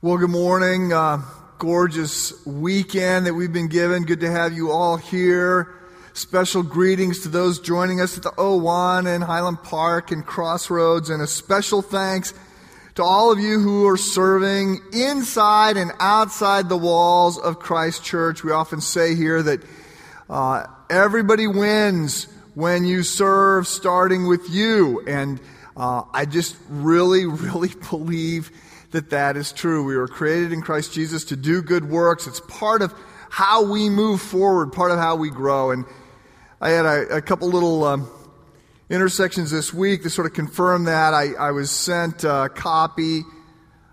Well, good morning. Uh, gorgeous weekend that we've been given. Good to have you all here. Special greetings to those joining us at the O1 and Highland Park and Crossroads, and a special thanks to all of you who are serving inside and outside the walls of Christ Church. We often say here that uh, everybody wins when you serve, starting with you. And uh, I just really, really believe that that is true. We were created in Christ Jesus to do good works. It's part of how we move forward, part of how we grow. And I had a, a couple little um, intersections this week to sort of confirm that. I, I was sent a copy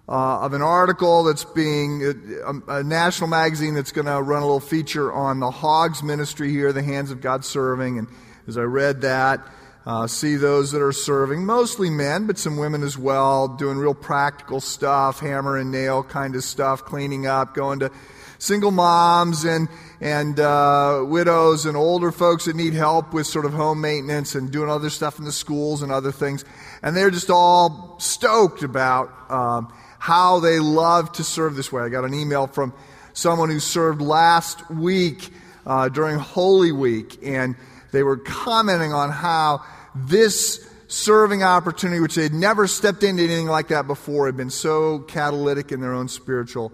uh, of an article that's being a, uh, a national magazine that's going to run a little feature on the Hogs ministry here, the Hands of God Serving. And as I read that, uh, see those that are serving, mostly men, but some women as well, doing real practical stuff, hammer and nail kind of stuff, cleaning up, going to single moms and and uh, widows and older folks that need help with sort of home maintenance and doing other stuff in the schools and other things, and they're just all stoked about um, how they love to serve this way. I got an email from someone who served last week uh, during Holy Week, and they were commenting on how this serving opportunity, which they'd never stepped into anything like that before, had been so catalytic in their own spiritual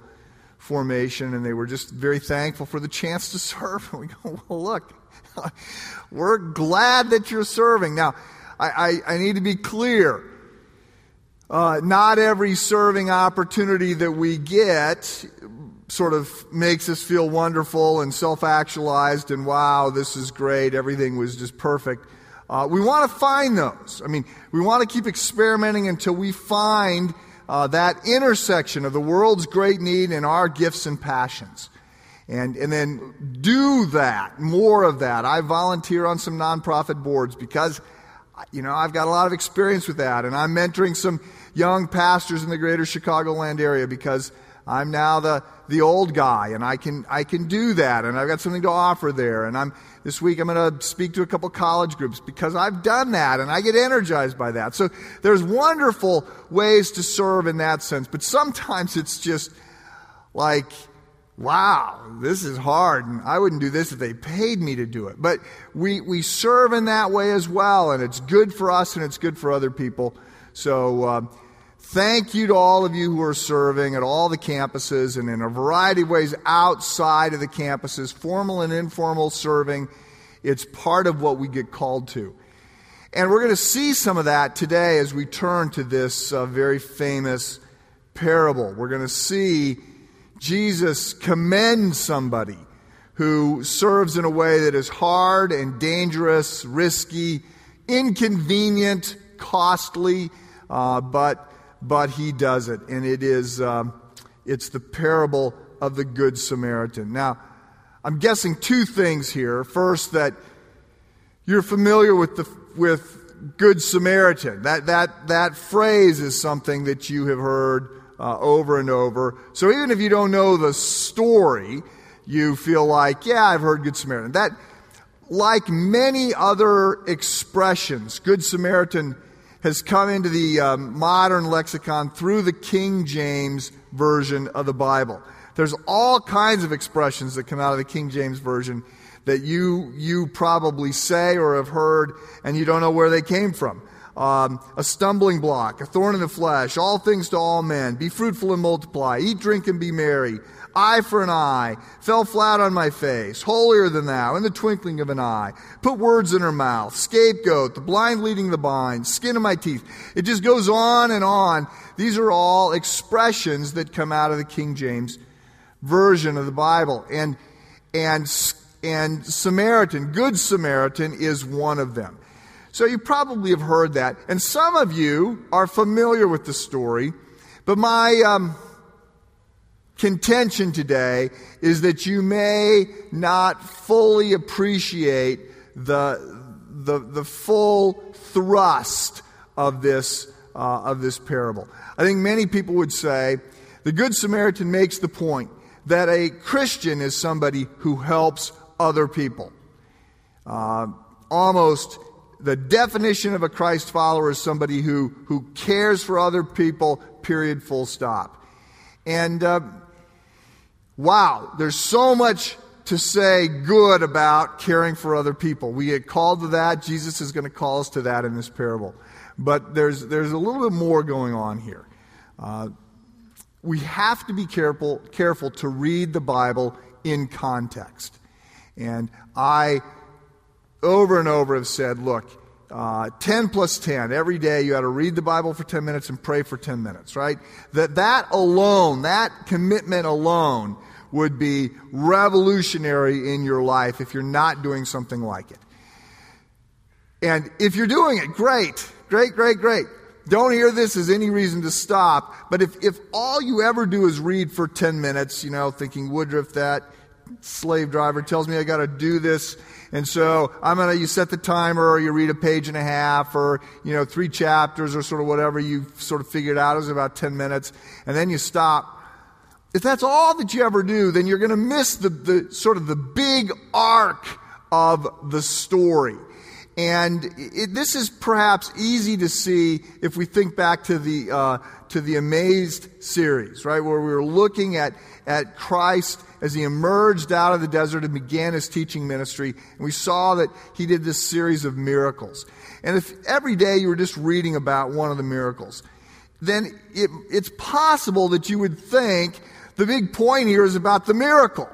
formation, and they were just very thankful for the chance to serve. And we go, well, look, we're glad that you're serving. Now, I, I, I need to be clear. Uh, not every serving opportunity that we get sort of makes us feel wonderful and self actualized and wow, this is great, everything was just perfect. Uh, we want to find those. I mean, we want to keep experimenting until we find uh, that intersection of the world's great need and our gifts and passions. And, and then do that, more of that. I volunteer on some nonprofit boards because, you know, I've got a lot of experience with that. And I'm mentoring some young pastors in the greater Chicagoland area because I'm now the, the old guy and I can, I can do that and I've got something to offer there. And I'm, this week I'm going to speak to a couple college groups because I've done that and I get energized by that. So there's wonderful ways to serve in that sense, but sometimes it's just like, wow, this is hard and I wouldn't do this if they paid me to do it. But we, we serve in that way as well and it's good for us and it's good for other people. So, uh, Thank you to all of you who are serving at all the campuses and in a variety of ways outside of the campuses, formal and informal serving. It's part of what we get called to. And we're going to see some of that today as we turn to this uh, very famous parable. We're going to see Jesus commend somebody who serves in a way that is hard and dangerous, risky, inconvenient, costly, uh, but but he does it. And it is, um, it's the parable of the Good Samaritan. Now, I'm guessing two things here. First, that you're familiar with the, with Good Samaritan. That, that, that phrase is something that you have heard uh, over and over. So even if you don't know the story, you feel like, yeah, I've heard Good Samaritan. That, like many other expressions, Good Samaritan has come into the um, modern lexicon through the King James Version of the Bible. There's all kinds of expressions that come out of the King James Version that you, you probably say or have heard and you don't know where they came from. Um, a stumbling block, a thorn in the flesh, all things to all men, be fruitful and multiply, eat, drink, and be merry, eye for an eye, fell flat on my face, holier than thou, in the twinkling of an eye, put words in her mouth, scapegoat, the blind leading the blind, skin of my teeth. It just goes on and on. These are all expressions that come out of the King James version of the Bible. And, and, and Samaritan, Good Samaritan, is one of them. So you probably have heard that. And some of you are familiar with the story. But my, um, contention today is that you may not fully appreciate the, the, the full thrust of this, uh, of this parable. I think many people would say the Good Samaritan makes the point that a Christian is somebody who helps other people. Uh, almost the definition of a Christ follower is somebody who, who cares for other people, period, full stop. And uh, wow, there's so much to say good about caring for other people. We get called to that. Jesus is going to call us to that in this parable. But there's, there's a little bit more going on here. Uh, we have to be careful, careful to read the Bible in context. And I, over and over, have said, look, uh, 10 plus 10. Every day you got to read the Bible for 10 minutes and pray for 10 minutes, right? That, that alone, that commitment alone, would be revolutionary in your life if you're not doing something like it. And if you're doing it, great, great, great, great. Don't hear this as any reason to stop. But if, if all you ever do is read for 10 minutes, you know, thinking Woodruff, that slave driver tells me I got to do this. And so I'm going to, you set the timer or you read a page and a half or, you know, three chapters or sort of whatever you sort of figured out is about 10 minutes. And then you stop. If that's all that you ever do, then you're going to miss the, the sort of the big arc of the story. And it, this is perhaps easy to see if we think back to the, uh, to the Amazed series, right? Where we were looking at, at Christ as he emerged out of the desert and began his teaching ministry. And we saw that he did this series of miracles. And if every day you were just reading about one of the miracles, then it, it's possible that you would think the big point here is about the miracle.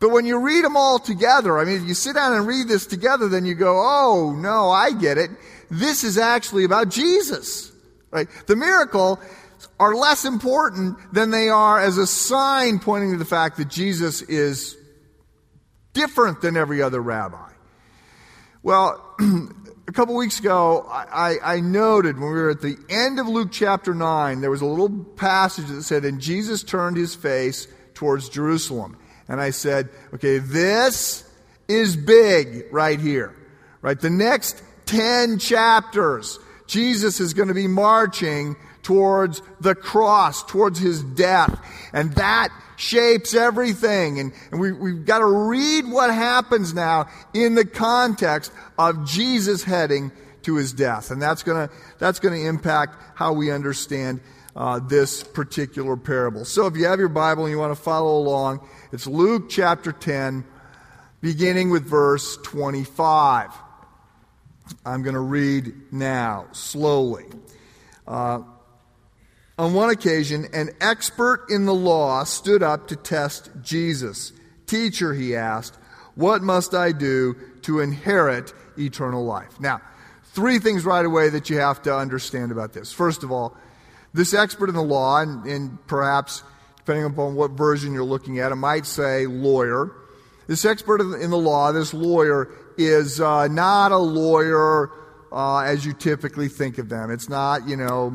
But when you read them all together, I mean, if you sit down and read this together, then you go, oh, no, I get it. This is actually about Jesus. Right? The miracle are less important than they are as a sign pointing to the fact that Jesus is different than every other rabbi. Well, a couple weeks ago, I, I, noted when we were at the end of Luke chapter 9, there was a little passage that said, And Jesus turned his face towards Jerusalem. And I said, okay, this is big right here. Right? The next 10 chapters, Jesus is going to be marching towards the cross, towards his death. And that shapes everything. And, and we, we've got to read what happens now in the context of Jesus heading to his death. And that's going to, that's going to impact how we understand uh, this particular parable. So if you have your Bible and you want to follow along, it's Luke chapter 10, beginning with verse 25. I'm going to read now, slowly. Uh, on one occasion, an expert in the law stood up to test Jesus. Teacher, he asked, what must I do to inherit eternal life? Now, three things right away that you have to understand about this. First of all, this expert in the law, and, and perhaps depending upon what version you're looking at, it might say lawyer. This expert in the law, this lawyer, is uh, not a lawyer uh, as you typically think of them. It's not, you know,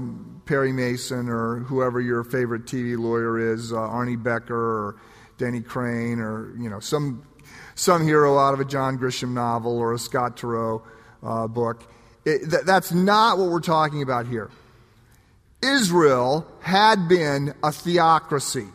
Perry Mason or whoever your favorite TV lawyer is, uh, Arnie Becker or Denny Crane or, you know, some, some hero out of a John Grisham novel or a Scott Turow uh, book. It, th- that's not what we're talking about here. Israel had been a theocracy.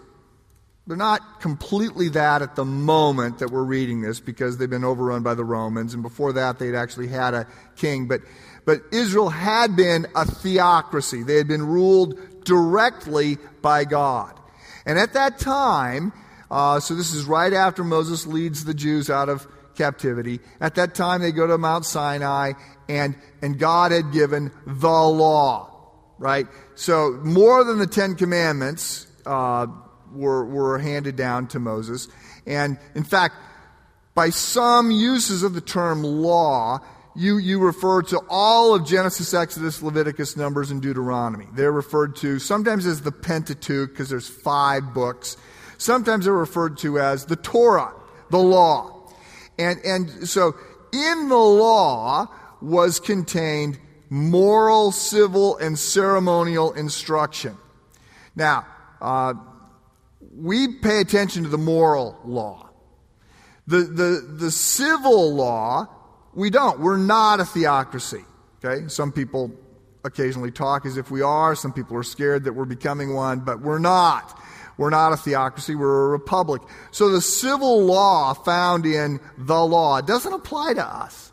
They're not completely that at the moment that we're reading this because they've been overrun by the Romans, and before that they'd actually had a king. But, but Israel had been a theocracy. They had been ruled directly by God. And at that time, uh, so this is right after Moses leads the Jews out of captivity. At that time, they go to Mount Sinai, and, and God had given the law right? So more than the Ten Commandments uh, were, were handed down to Moses. And in fact, by some uses of the term law, you, you refer to all of Genesis, Exodus, Leviticus, Numbers, and Deuteronomy. They're referred to sometimes as the Pentateuch because there's five books. Sometimes they're referred to as the Torah, the law. And, and so in the law was contained moral, civil, and ceremonial instruction. Now, uh, we pay attention to the moral law. The, the, the civil law, we don't. We're not a theocracy. Okay? Some people occasionally talk as if we are. Some people are scared that we're becoming one, but we're not. We're not a theocracy, we're a republic. So the civil law found in the law doesn't apply to us.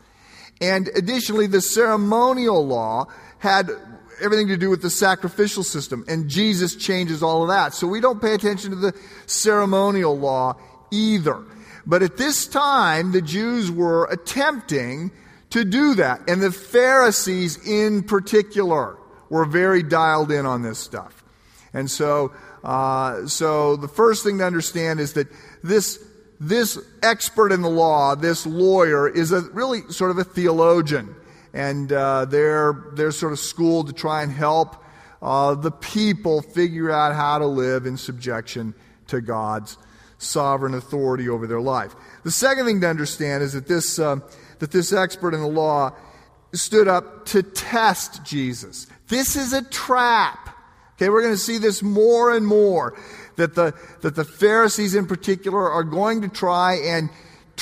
And additionally, the ceremonial law had everything to do with the sacrificial system. And Jesus changes all of that. So we don't pay attention to the ceremonial law either. But at this time, the Jews were attempting to do that. And the Pharisees in particular were very dialed in on this stuff. And so, uh, so the first thing to understand is that this, this expert in the law, this lawyer, is a really sort of a theologian. And uh, they're, sort of schooled to try and help uh, the people figure out how to live in subjection to God's sovereign authority over their life. The second thing to understand is that this, uh, that this expert in the law stood up to test Jesus. This is a trap. Okay, we're going to see this more and more. That the, that the Pharisees in particular are going to try and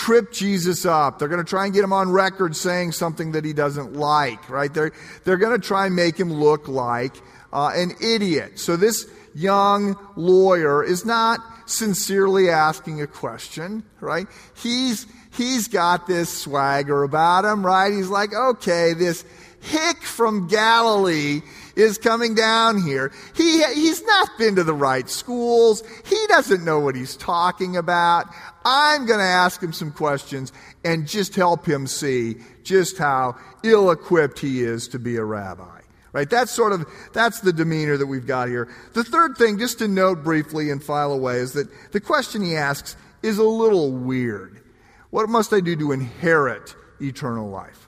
trip Jesus up. They're going to try and get him on record saying something that he doesn't like, right? They're, they're going to try and make him look like uh, an idiot. So this young lawyer is not sincerely asking a question, right? He's, he's got this swagger about him, right? He's like, okay, this hick from Galilee is coming down here. He, he's not been to the right schools. He doesn't know what he's talking about. I'm going to ask him some questions and just help him see just how ill equipped he is to be a rabbi. Right? That's sort of, that's the demeanor that we've got here. The third thing, just to note briefly and file away, is that the question he asks is a little weird. What must I do to inherit eternal life?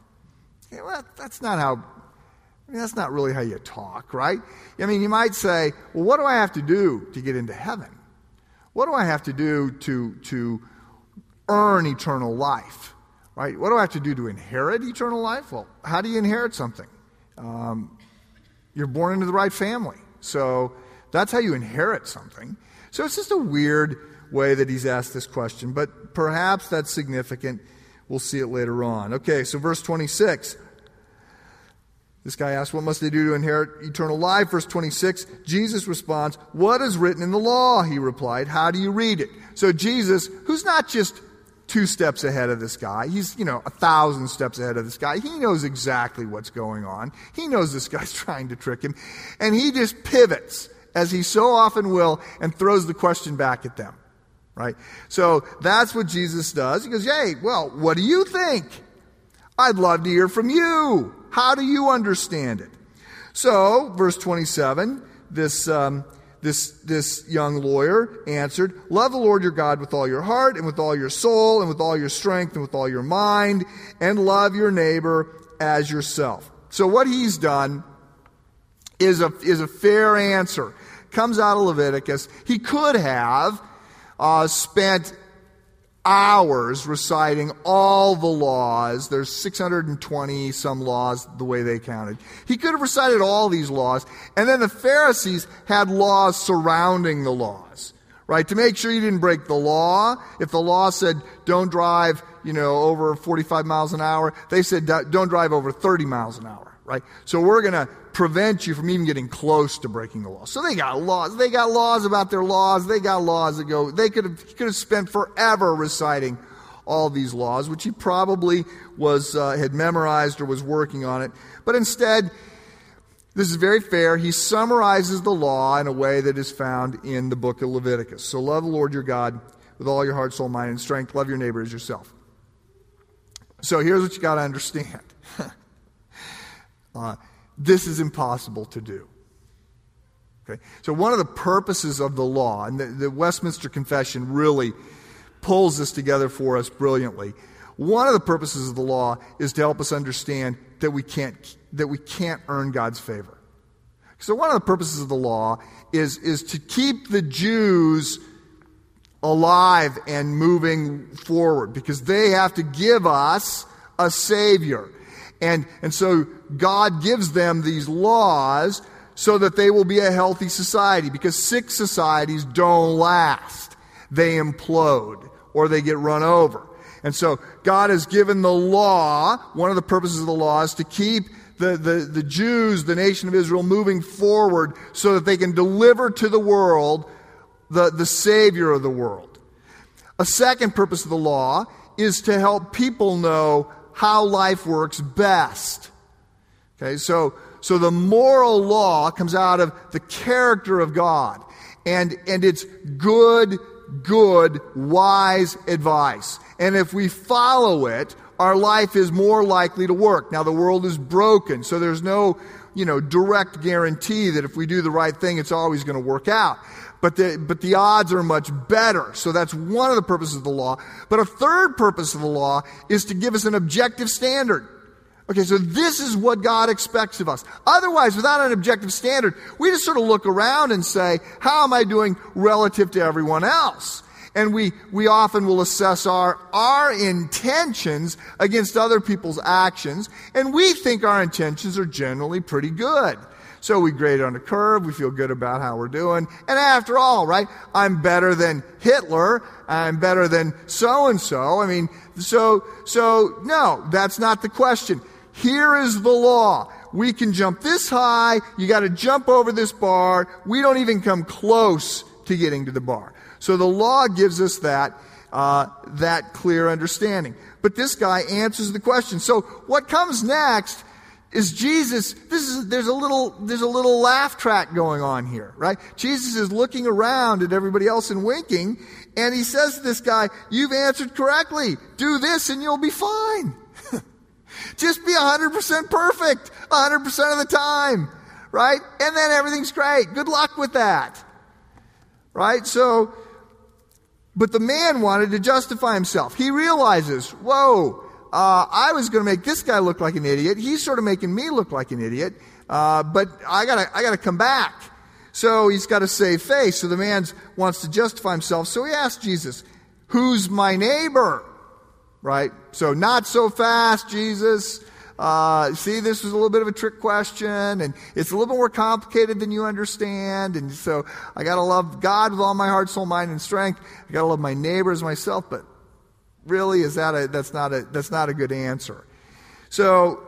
Yeah, well, that's not how, I mean, that's not really how you talk, right? I mean, you might say, well, what do I have to do to get into heaven? What do I have to do to, to earn eternal life? Right? What do I have to do to inherit eternal life? Well, how do you inherit something? Um, you're born into the right family. So that's how you inherit something. So it's just a weird way that he's asked this question, but perhaps that's significant. We'll see it later on. Okay, so verse 26. This guy asks, What must they do to inherit eternal life? Verse 26, Jesus responds, What is written in the law? He replied, How do you read it? So Jesus, who's not just two steps ahead of this guy. He's, you know, a thousand steps ahead of this guy. He knows exactly what's going on. He knows this guy's trying to trick him. And he just pivots, as he so often will, and throws the question back at them. Right? So that's what Jesus does. He goes, Hey, well, what do you think? I'd love to hear from you. How do you understand it? So, verse 27, this, um, this, this young lawyer answered, Love the Lord your God with all your heart, and with all your soul, and with all your strength, and with all your mind, and love your neighbor as yourself. So, what he's done is a, is a fair answer. Comes out of Leviticus. He could have uh, spent hours reciting all the laws. There's 620 some laws, the way they counted. He could have recited all these laws. And then the Pharisees had laws surrounding the laws, right? To make sure you didn't break the law. If the law said don't drive, you know, over 45 miles an hour, they said don't drive over 30 miles an hour, right? So we're going to prevent you from even getting close to breaking the law. So they got laws. They got laws about their laws. They got laws that go. They could have could have spent forever reciting all these laws, which he probably was uh, had memorized or was working on it. But instead, this is very fair. He summarizes the law in a way that is found in the book of Leviticus. So love the Lord your God with all your heart, soul, mind, and strength. Love your neighbor as yourself. So here's what you got to understand. uh, this is impossible to do. Okay? So, one of the purposes of the law, and the, the Westminster Confession really pulls this together for us brilliantly. One of the purposes of the law is to help us understand that we can't, that we can't earn God's favor. So, one of the purposes of the law is, is to keep the Jews alive and moving forward because they have to give us a Savior. And, and so God gives them these laws so that they will be a healthy society because sick societies don't last. They implode or they get run over. And so God has given the law, one of the purposes of the law is to keep the, the, the Jews, the nation of Israel, moving forward so that they can deliver to the world the, the Savior of the world. A second purpose of the law is to help people know how life works best. Okay, so, so the moral law comes out of the character of God. And, and it's good, good, wise advice. And if we follow it, our life is more likely to work. Now the world is broken, so there's no, you know, direct guarantee that if we do the right thing, it's always going to work out. But the, but the odds are much better. So that's one of the purposes of the law. But a third purpose of the law is to give us an objective standard. Okay, so this is what God expects of us. Otherwise, without an objective standard, we just sort of look around and say, how am I doing relative to everyone else? And we, we often will assess our, our intentions against other people's actions, and we think our intentions are generally pretty good. So we grade on a curve, we feel good about how we're doing, and after all, right, I'm better than Hitler, I'm better than so and so. I mean, so, so, no, that's not the question. Here is the law. We can jump this high. You got to jump over this bar. We don't even come close to getting to the bar. So the law gives us that, uh, that clear understanding. But this guy answers the question. So what comes next is Jesus, this is, there's a little, there's a little laugh track going on here, right? Jesus is looking around at everybody else and winking, and he says to this guy, you've answered correctly. Do this and you'll be fine. Just be 100% perfect 100% of the time, right? And then everything's great. Good luck with that. Right? So, but the man wanted to justify himself. He realizes, whoa, uh, I was going to make this guy look like an idiot. He's sort of making me look like an idiot. Uh, but I gotta, I gotta come back. So he's got to save face. So the man wants to justify himself. So he asks Jesus, who's my neighbor? right? So, not so fast, Jesus. Uh, see, this was a little bit of a trick question, and it's a little bit more complicated than you understand. And so, I got to love God with all my heart, soul, mind, and strength. I got to love my neighbors myself. But really, is that a, that's not a that's not a good answer. So,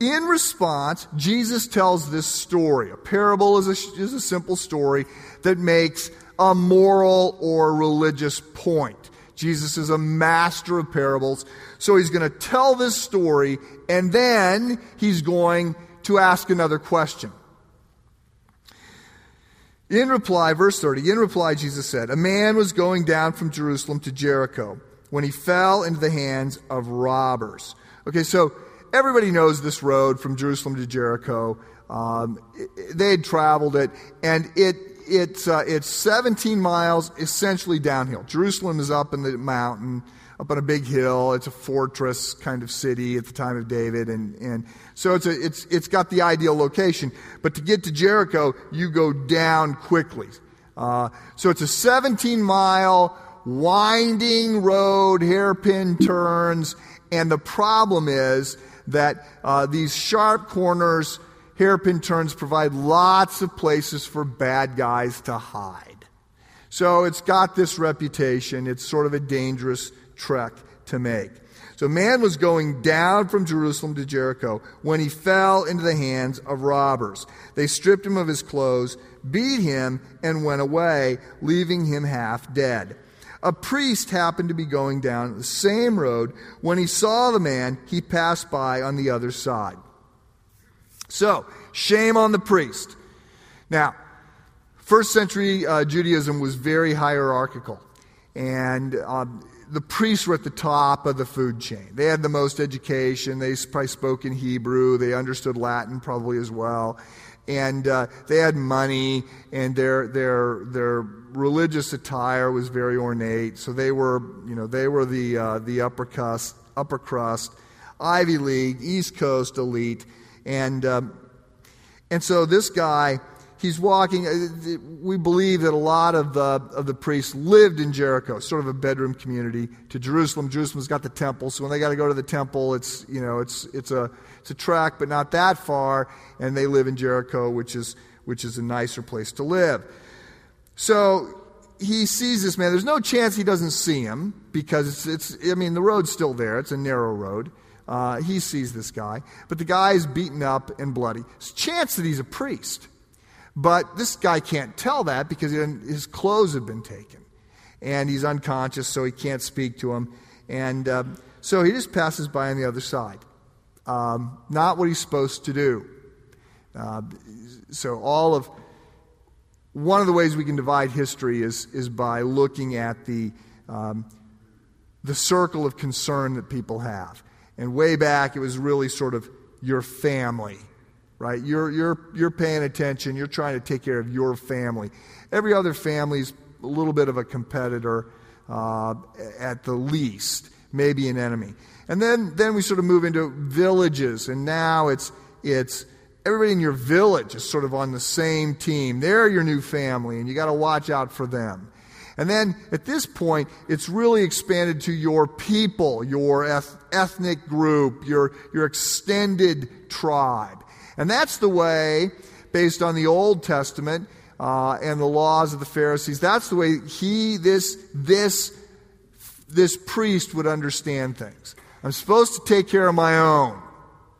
in response, Jesus tells this story. A parable is a, is a simple story that makes a moral or religious point. Jesus is a master of parables. So he's going to tell this story and then he's going to ask another question. In reply, verse 30, in reply, Jesus said, A man was going down from Jerusalem to Jericho when he fell into the hands of robbers. Okay, so everybody knows this road from Jerusalem to Jericho. Um, they had traveled it, and it it's, uh, it's 17 miles essentially downhill. Jerusalem is up in the mountain, up on a big hill. It's a fortress kind of city at the time of David. And, and so it's, a, it's, it's got the ideal location. But to get to Jericho, you go down quickly. Uh, so it's a 17 mile winding road, hairpin turns. And the problem is that uh, these sharp corners hairpin turns provide lots of places for bad guys to hide. So it's got this reputation. It's sort of a dangerous trek to make. So man was going down from Jerusalem to Jericho when he fell into the hands of robbers. They stripped him of his clothes, beat him, and went away, leaving him half dead. A priest happened to be going down the same road. When he saw the man, he passed by on the other side. So, shame on the priest. Now, first century uh, Judaism was very hierarchical, and um, the priests were at the top of the food chain. They had the most education. They probably spoke in Hebrew. They understood Latin probably as well. And uh, they had money, and their, their, their religious attire was very ornate. So they were, you know, they were the, uh, the upper, crust, upper crust, Ivy League, East Coast elite. And, um, and so this guy, he's walking. Uh, we believe that a lot of the, of the priests lived in Jericho, sort of a bedroom community to Jerusalem. Jerusalem's got the temple, so when they got to go to the temple, it's, you know, it's, it's, a, it's a trek, but not that far, and they live in Jericho, which is, which is a nicer place to live. So he sees this man. There's no chance he doesn't see him because it's, it's I mean, the road's still there. It's a narrow road. Uh, he sees this guy, but the guy is beaten up and bloody. It's a chance that he's a priest, but this guy can't tell that because his clothes have been taken, and he's unconscious, so he can't speak to him, and uh, so he just passes by on the other side. Um, not what he's supposed to do. Uh, so, all of one of the ways we can divide history is, is by looking at the, um, the circle of concern that people have. And way back, it was really sort of your family, right? You're, you're, you're paying attention, you're trying to take care of your family. Every other family is a little bit of a competitor uh, at the least, maybe an enemy. And then, then we sort of move into villages, and now it's, it's everybody in your village is sort of on the same team. They're your new family, and you got to watch out for them. And then at this point, it's really expanded to your people, your eth- ethnic group, your, your extended tribe. And that's the way, based on the Old Testament uh, and the laws of the Pharisees, that's the way he, this, this, this priest would understand things. I'm supposed to take care of my own.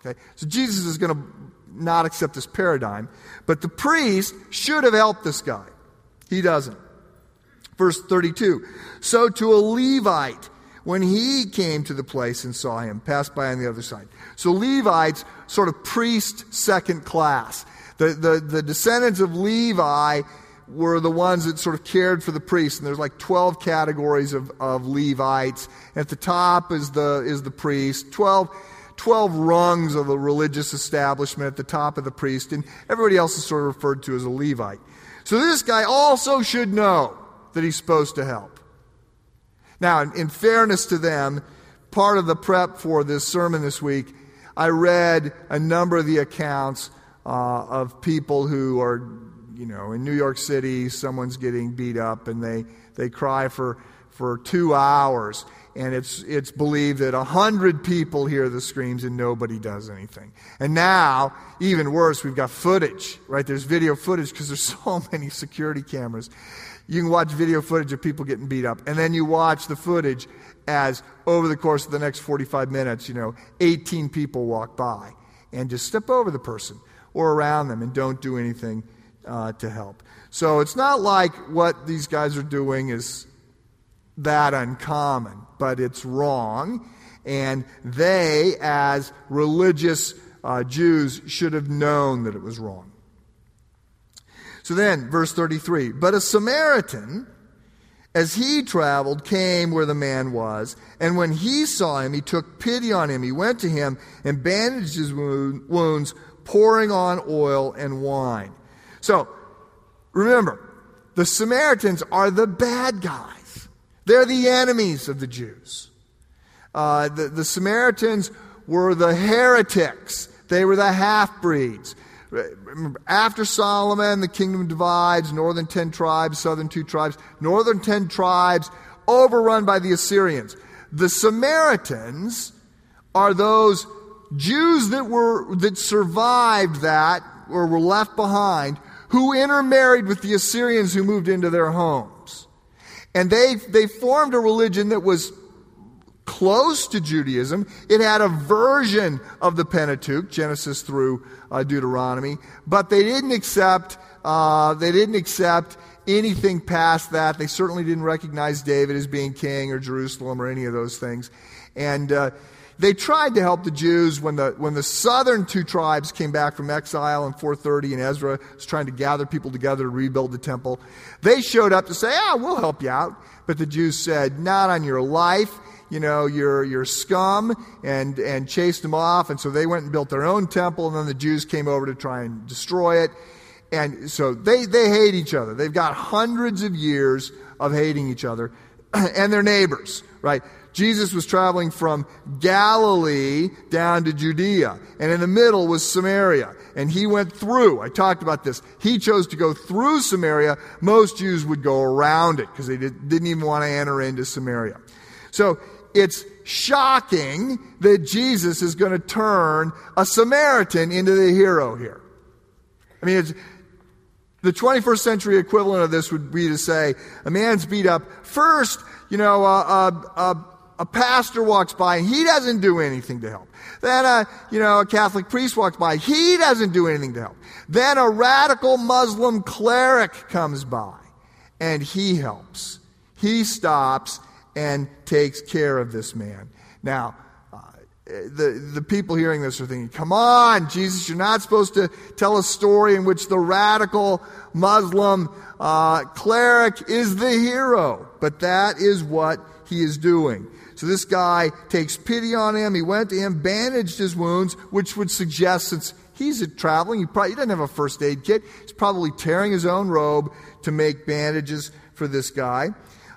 Okay? So Jesus is going to not accept this paradigm, but the priest should have helped this guy. He doesn't. Verse 32 So too a Levite, when he came to the place and saw him, passed by on the other side. So Levites, sort of priest second class. The, the, the descendants of Levi were the ones that sort of cared for the priests. And there's like 12 categories of, of Levites. At the top is the, is the priest. 12, 12 rungs of the religious establishment at the top of the priest. And everybody else is sort of referred to as a Levite. So this guy also should know that he's supposed to help. Now, in, in fairness to them, part of the prep for this sermon this week, I read a number of the accounts uh, of people who are, you know, in New York City, someone's getting beat up and they, they cry for, for two hours. And it's, it's believed that a hundred people hear the screams and nobody does anything. And now, even worse, we've got footage, right? There's video footage because there's so many security cameras. You can watch video footage of people getting beat up, and then you watch the footage as over the course of the next 45 minutes, you know, 18 people walk by and just step over the person or around them and don't do anything uh, to help. So it's not like what these guys are doing is that uncommon, but it's wrong. And they, as religious uh, Jews, should have known that it was wrong. So then, verse 33 But a Samaritan, as he traveled, came where the man was. And when he saw him, he took pity on him. He went to him and bandaged his wounds, pouring on oil and wine. So, remember, the Samaritans are the bad guys, they're the enemies of the Jews. Uh, the, the Samaritans were the heretics, they were the half breeds. After Solomon, the kingdom divides, northern 10 tribes, southern 2 tribes. Northern 10 tribes overrun by the Assyrians. The Samaritans are those Jews that were that survived that or were left behind who intermarried with the Assyrians who moved into their homes. And they they formed a religion that was close to Judaism. It had a version of the Pentateuch, Genesis through uh, Deuteronomy, but they didn't accept. Uh, they didn't accept anything past that. They certainly didn't recognize David as being king or Jerusalem or any of those things. And uh, they tried to help the Jews when the, when the southern two tribes came back from exile in 430 and Ezra was trying to gather people together to rebuild the temple. They showed up to say, ah, we'll help you out. But the Jews said, not on your life you know, you're, you're scum and, and chased them off. And so they went and built their own temple, and then the Jews came over to try and destroy it. And so they, they hate each other. They've got hundreds of years of hating each other and their neighbors, right? Jesus was traveling from Galilee down to Judea, and in the middle was Samaria. And he went through. I talked about this. He chose to go through Samaria. Most Jews would go around it because they did, didn't even want to enter into Samaria. So it's shocking that Jesus is going to turn a Samaritan into the hero here. I mean, the 21st century equivalent of this would be to say a man's beat up. First, you know, a, a, a pastor walks by he doesn't do anything to help. Then, a, you know, a Catholic priest walks by. He doesn't do anything to help. Then a radical Muslim cleric comes by and he helps. He stops and takes care of this man. Now, uh, the, the people hearing this are thinking, come on, Jesus, you're not supposed to tell a story in which the radical Muslim uh, cleric is the hero. But that is what he is doing. So this guy takes pity on him. He went to him, bandaged his wounds, which would suggest since he's traveling, he, probably, he doesn't have a first aid kit. He's probably tearing his own robe to make bandages for this guy.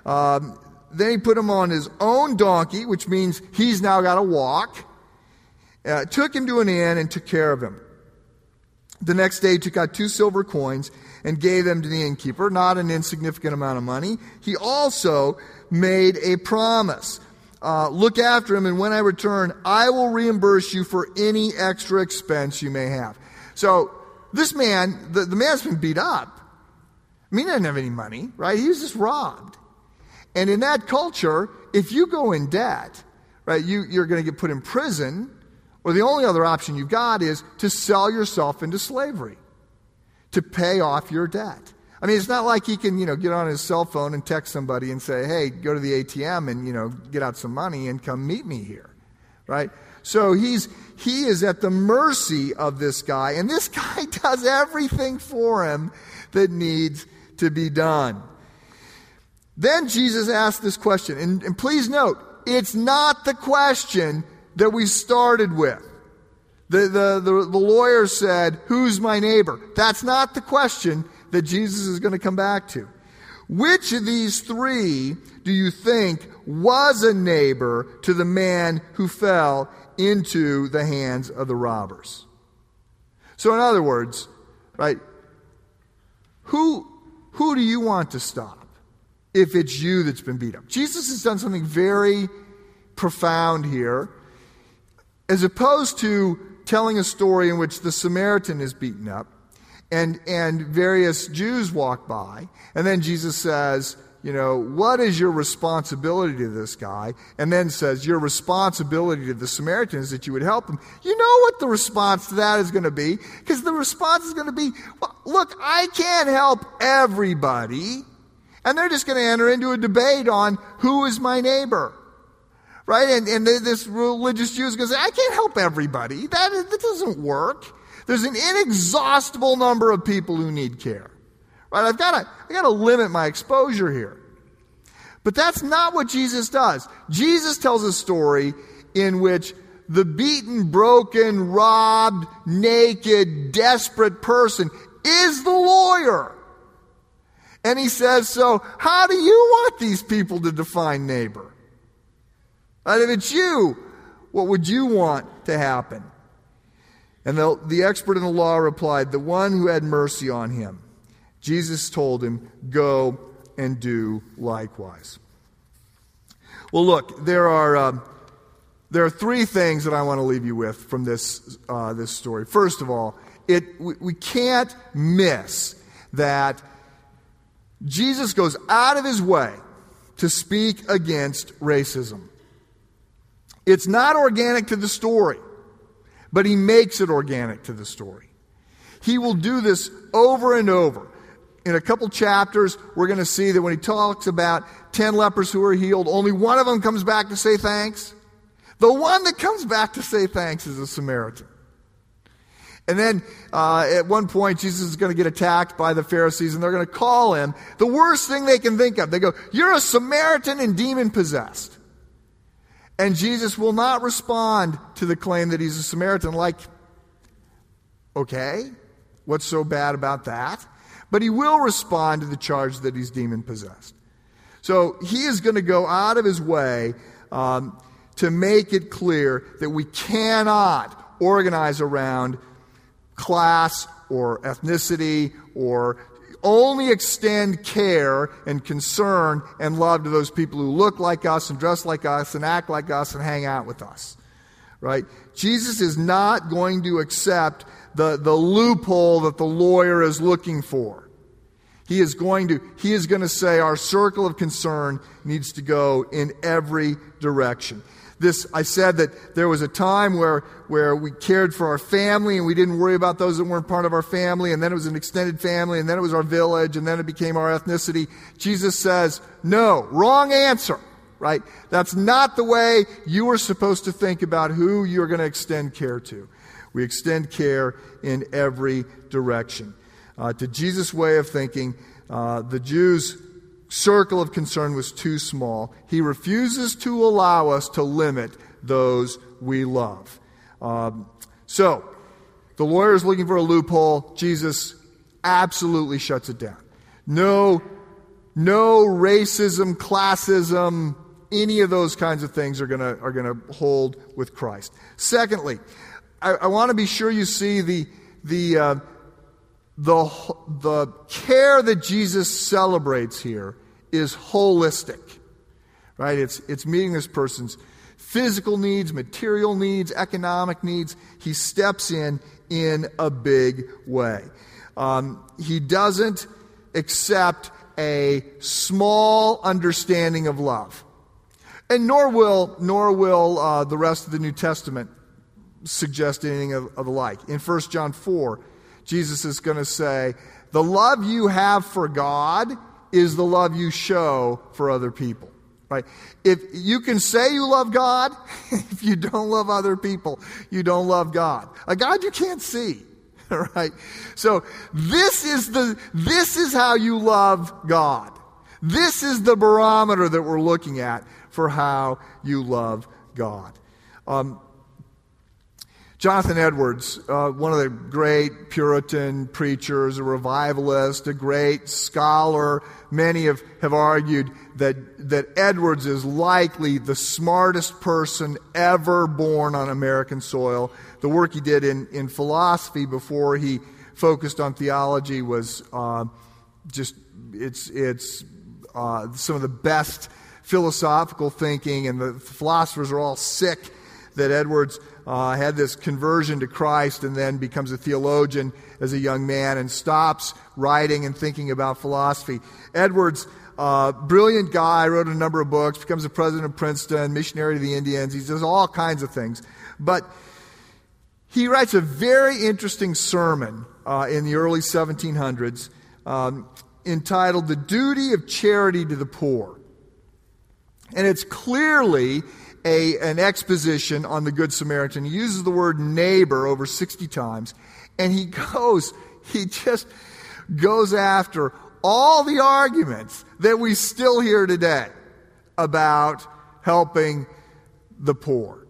Um, then he put him on his own donkey, which means he's now got to walk. Uh, took him to an inn and took care of him. The next day, he took out two silver coins and gave them to the innkeeper, not an insignificant amount of money. He also made a promise. Uh, look after him, and when I return, I will reimburse you for any extra expense you may have. So, this man, the, the man's been beat up. I mean, he doesn't have any money, right? He was just robbed. And in that culture, if you go in debt, right, you, you're going to get put in prison, or the only other option you've got is to sell yourself into slavery to pay off your debt. I mean, it's not like he can, you know, get on his cell phone and text somebody and say, hey, go to the ATM and, you know, get out some money and come meet me here, right? So he's, he is at the mercy of this guy, and this guy does everything for him that needs to be done. Then Jesus asked this question, and, and please note, it's not the question that we started with. The, the, the, the, lawyer said, Who's my neighbor? That's not the question that Jesus is going to come back to. Which of these three do you think was a neighbor to the man who fell into the hands of the robbers? So, in other words, right, who, who do you want to stop if it's you that's been beat up? Jesus has done something very profound here. As opposed to telling a story in which the Samaritan is beaten up and, and various Jews walk by, and then Jesus says, you know, what is your responsibility to this guy? And then says, your responsibility to the Samaritan is that you would help him. You know what the response to that is going to be? Because the response is going to be, well, look, I can't help everybody. And they're just going to enter into a debate on who is my neighbor right? And, and this religious Jew is going to say, I can't help everybody. That, that doesn't work. There's an inexhaustible number of people who need care. Right? I've got to, I've got to limit my exposure here. But that's not what Jesus does. Jesus tells a story in which the beaten, broken, robbed, naked, desperate person is the lawyer. And he says, So, how do you want these people to define neighbor? And if it's you, what would you want to happen? And the, the expert in the law replied, The one who had mercy on him. Jesus told him, Go and do likewise. Well, look, there are, uh, there are three things that I want to leave you with from this, uh, this story. First of all, it, we, we can't miss that Jesus goes out of his way to speak against racism. It's not organic to the story, but he makes it organic to the story. He will do this over and over. In a couple chapters, we're going to see that when he talks about 10 lepers who are healed, only one of them comes back to say thanks. The one that comes back to say thanks is a Samaritan. And then uh, at one point, Jesus is going to get attacked by the Pharisees, and they're going to call him the worst thing they can think of. They go, You're a Samaritan and demon possessed. And Jesus will not respond to the claim that he's a Samaritan, like, okay, what's so bad about that? But he will respond to the charge that he's demon possessed. So he is going to go out of his way um, to make it clear that we cannot organize around class or ethnicity or only extend care and concern and love to those people who look like us and dress like us and act like us and hang out with us. Right? Jesus is not going to accept the, the loophole that the lawyer is looking for. He is going to, he is going to say our circle of concern needs to go in every direction this, I said that there was a time where, where we cared for our family and we didn't worry about those that weren't part of our family, and then it was an extended family, and then it was our village, and then it became our ethnicity. Jesus says, no, wrong answer. right? That's not the way you are supposed to think about who you're going to extend care to. We extend care in every direction. Uh, to Jesus' way of thinking, uh, the Jews' circle of concern was too small. He refuses to allow us to limit those we love. Um, so, the lawyer is looking for a loophole. Jesus absolutely shuts it down. No, no racism, classism, any of those kinds of things are going to are going to hold with Christ. Secondly, I, I want to be sure you see the the uh, the the care that Jesus celebrates here is holistic, right? It's it's meeting this person's physical needs, material needs, economic needs. He steps in in a big way. Um, he doesn't accept a small understanding of love. And nor will, nor will uh, the rest of the New Testament suggest anything of, of the like. In 1 John 4, Jesus is going to say, The love you have for God is the love you show for other people. Right? If you can say you love God, if you don't love other people, you don't love God. A God you can't see. Right? So this is the this is how you love God. This is the barometer that we're looking at for how you love God. Um, Jonathan Edwards, uh, one of the great Puritan preachers, a revivalist, a great scholar, many have, have argued that, that Edwards is likely the smartest person ever born on American soil. The work he did in, in philosophy before he focused on theology was uh, just, it's, it's uh, some of the best philosophical thinking, and the philosophers are all sick that Edwards uh, had this conversion to Christ and then becomes a theologian as a young man and stops writing and thinking about philosophy. Edwards, uh, brilliant guy, wrote a number of books, becomes the president of Princeton, missionary to the Indians. He does all kinds of things. But he writes a very interesting sermon uh, in the early 1700s um, entitled The Duty of Charity to the Poor. And it's clearly a, an exposition on the Good Samaritan. He uses the word neighbor over 60 times. And he goes, he just goes after all the arguments that we still hear today about helping the poor.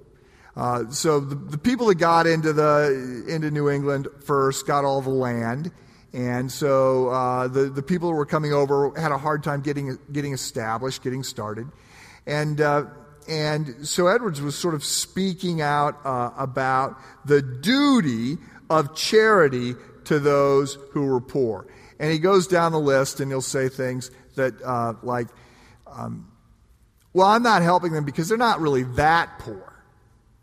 Uh, so the, the, people that got into the into New England first got all the land, and so uh, the the people that were coming over had a hard time getting getting established, getting started, and uh, and so Edwards was sort of speaking out uh, about the duty of charity to those who were poor. And he goes down the list and he'll say things that, uh, like, um, well, I'm not helping them because they're not really that poor.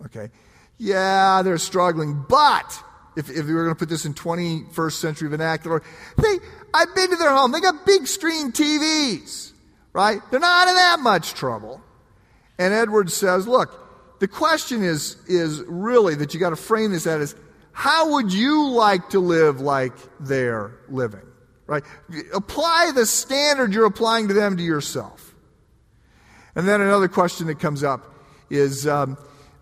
Okay? Yeah, they're struggling, but if, if we were going to put this in 21st century vernacular, they, I've been to their home. They got big screen TVs, right? They're not in that much trouble. And Edwards says, look, the question is, is really that you got to frame this at is how would you like to live like they're living? Right? Apply the standard you're applying to them to yourself. And then another question that comes up is, um,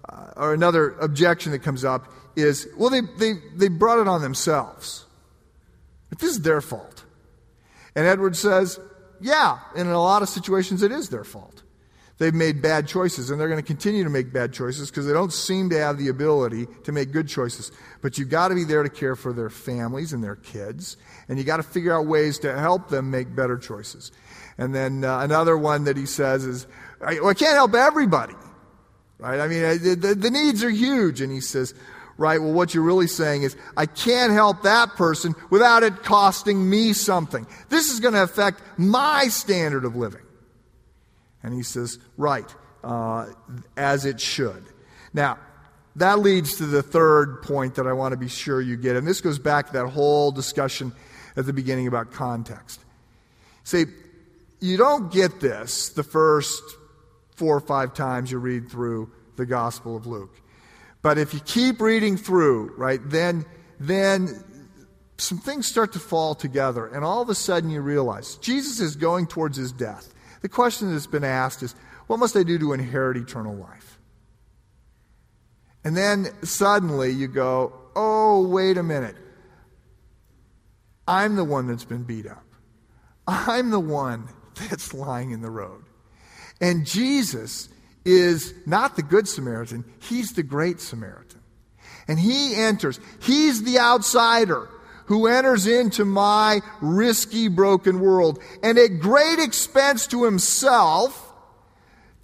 uh, or another objection that comes up is, well, they, they, they brought it on themselves. But this is their fault. And Edwards says, yeah, and in a lot of situations it is their fault they've made bad choices and they're going to continue to make bad choices because they don't seem to have the ability to make good choices. But you've got to be there to care for their families and their kids, and you've got to figure out ways to help them make better choices. And then uh, another one that he says is, I, well, I can't help everybody, right? I mean, the, the, the needs are huge. And he says, right, well, what you're really saying is, I can't help that person without it costing me something. This is going to affect my standard of living. And he says, Right, uh, as it should. Now, that leads to the third point that I want to be sure you get. And this goes back to that whole discussion at the beginning about context. See, you don't get this the first four or five times you read through the Gospel of Luke. But if you keep reading through, right, then, then some things start to fall together. And all of a sudden you realize Jesus is going towards his death. The question that's been asked is, what must I do to inherit eternal life? And then suddenly you go, oh, wait a minute. I'm the one that's been beat up. I'm the one that's lying in the road. And Jesus is not the Good Samaritan, he's the Great Samaritan. And he enters, he's the outsider who enters into my risky, broken world. And at great expense to himself,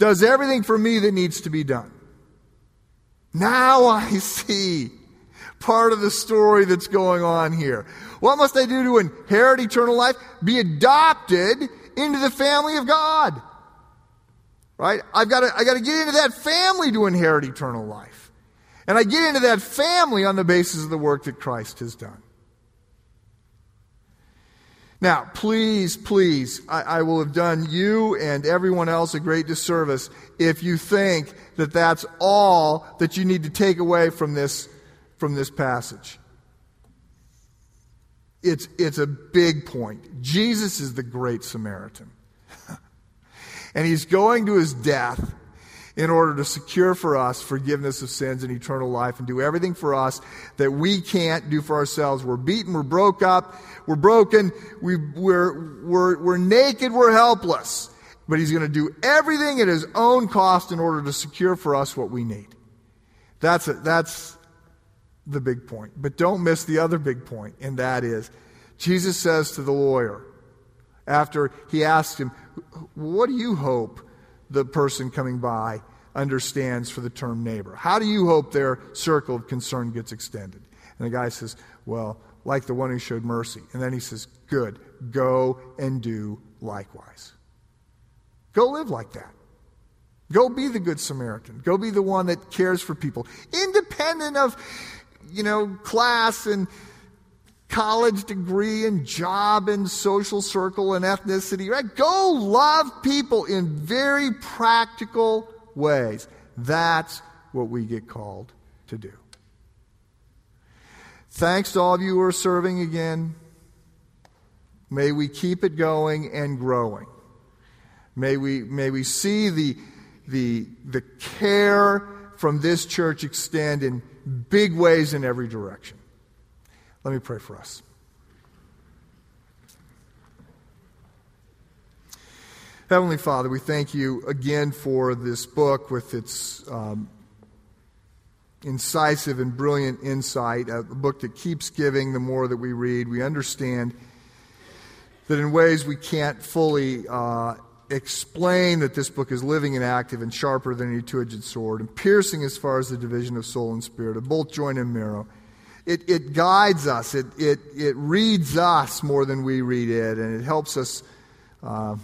does everything for me that needs to be done. Now I see part of the story that's going on here. What must I do to inherit eternal life? Be adopted into the family of God. Right? I've got to, I got to get into that family to inherit eternal life. And I get into that family on the basis of the work that Christ has done. Now, please, please, I, I, will have done you and everyone else a great disservice if you think that that's all that you need to take away from this, from this passage. It's, it's a big point. Jesus is the great Samaritan. and he's going to his death in order to secure for us forgiveness of sins and eternal life and do everything for us that we can't do for ourselves. We're beaten, we're broke up, we're broken, we, we're, we're, we're naked, we're helpless. But he's going to do everything at his own cost in order to secure for us what we need. That's, a, that's the big point. But don't miss the other big point, and that is Jesus says to the lawyer, after he asks him, What do you hope the person coming by understands for the term neighbor? How do you hope their circle of concern gets extended? And the guy says, Well, like the one who showed mercy. And then he says, Good, go and do likewise. Go live like that. Go be the Good Samaritan. Go be the one that cares for people, independent of, you know, class and college degree and job and social circle and ethnicity, right? Go love people in very practical ways. That's what we get called to do. Thanks to all of you who are serving again. May we keep it going and growing. May we, may we see the, the, the care from this church extend in big ways in every direction. Let me pray for us. Heavenly Father, we thank you again for this book with its um, incisive and brilliant insight, a book that keeps giving the more that we read. We understand that in ways we can't fully uh, explain that this book is living and active and sharper than any two edged sword and piercing as far as the division of soul and spirit, of both joint and marrow it, it guides us, it, it, it reads us more than we read it, and it helps us, uh,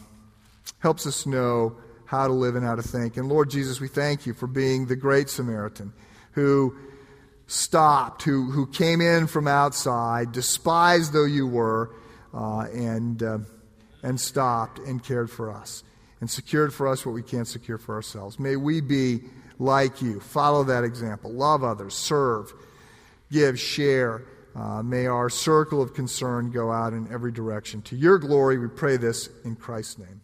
helps us know how to live and how to think. And Lord Jesus, we thank you for being the great Samaritan who stopped, who, who came in from outside, despised though you were, uh, and, uh, and stopped and cared for us and secured for us what we can't secure for ourselves. May we be like you. Follow that example. Love others, serve give, share. Uh, may our circle of concern go out in every direction. To your glory, we pray this in Christ's name.